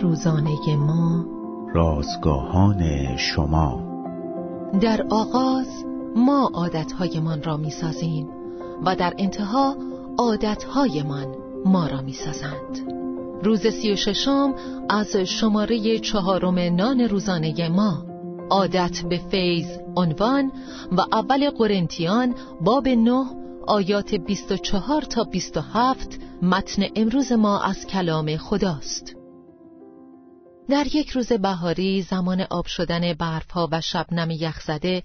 روزانه ما. رازگاهان شما. در آغاز ما عادتهایمان را می‌سازیم و در انتها عادتهایمان ما را می‌سازند. روز سی و ششم از شماره چهارم نان روزانه ما. عادت به فیض عنوان و اول قرنتیان باب نه آیات 24 تا 27 متن امروز ما از کلام خداست. در یک روز بهاری زمان آب شدن برفها و شبنم یخزده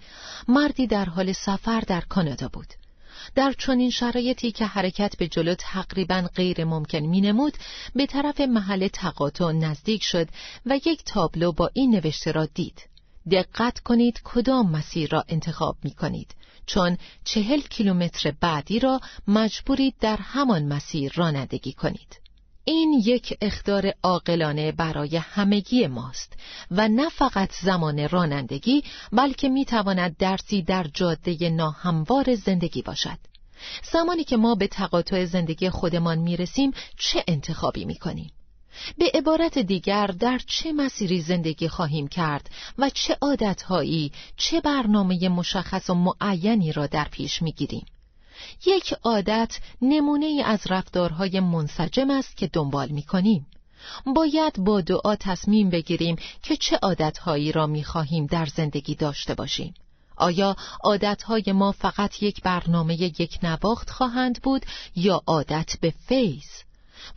مردی در حال سفر در کانادا بود. در چنین شرایطی که حرکت به جلو تقریبا غیر ممکن می نمود به طرف محل تقاطع نزدیک شد و یک تابلو با این نوشته را دید. دقت کنید کدام مسیر را انتخاب می کنید چون چهل کیلومتر بعدی را مجبورید در همان مسیر رانندگی کنید. این یک اختار عاقلانه برای همگی ماست و نه فقط زمان رانندگی بلکه می تواند درسی در جاده ناهموار زندگی باشد زمانی که ما به تقاطع زندگی خودمان می رسیم چه انتخابی می کنیم؟ به عبارت دیگر در چه مسیری زندگی خواهیم کرد و چه عادتهایی چه برنامه مشخص و معینی را در پیش می گیریم؟ یک عادت نمونه ای از رفتارهای منسجم است که دنبال می کنیم. باید با دعا تصمیم بگیریم که چه عادتهایی را می خواهیم در زندگی داشته باشیم. آیا عادتهای ما فقط یک برنامه یک نواخت خواهند بود یا عادت به فیض؟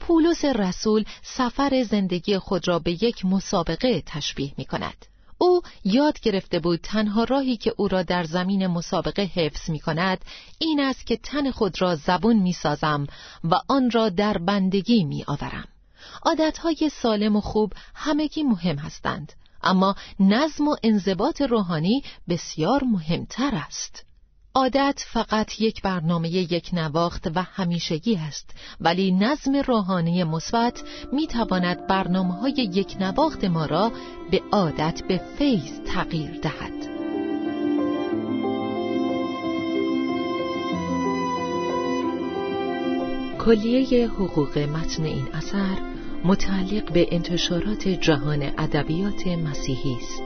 پولس رسول سفر زندگی خود را به یک مسابقه تشبیه می کند. او یاد گرفته بود تنها راهی که او را در زمین مسابقه حفظ می کند این است که تن خود را زبون می سازم و آن را در بندگی می آورم. عادتهای سالم و خوب همگی مهم هستند اما نظم و انضباط روحانی بسیار مهمتر است. عادت فقط یک برنامه یک نواخت و همیشگی است ولی نظم روحانی مثبت می تواند برنامه های یک نواخت ما را به عادت به فیض تغییر دهد. کلیه حقوق متن این اثر متعلق به انتشارات جهان ادبیات مسیحی است.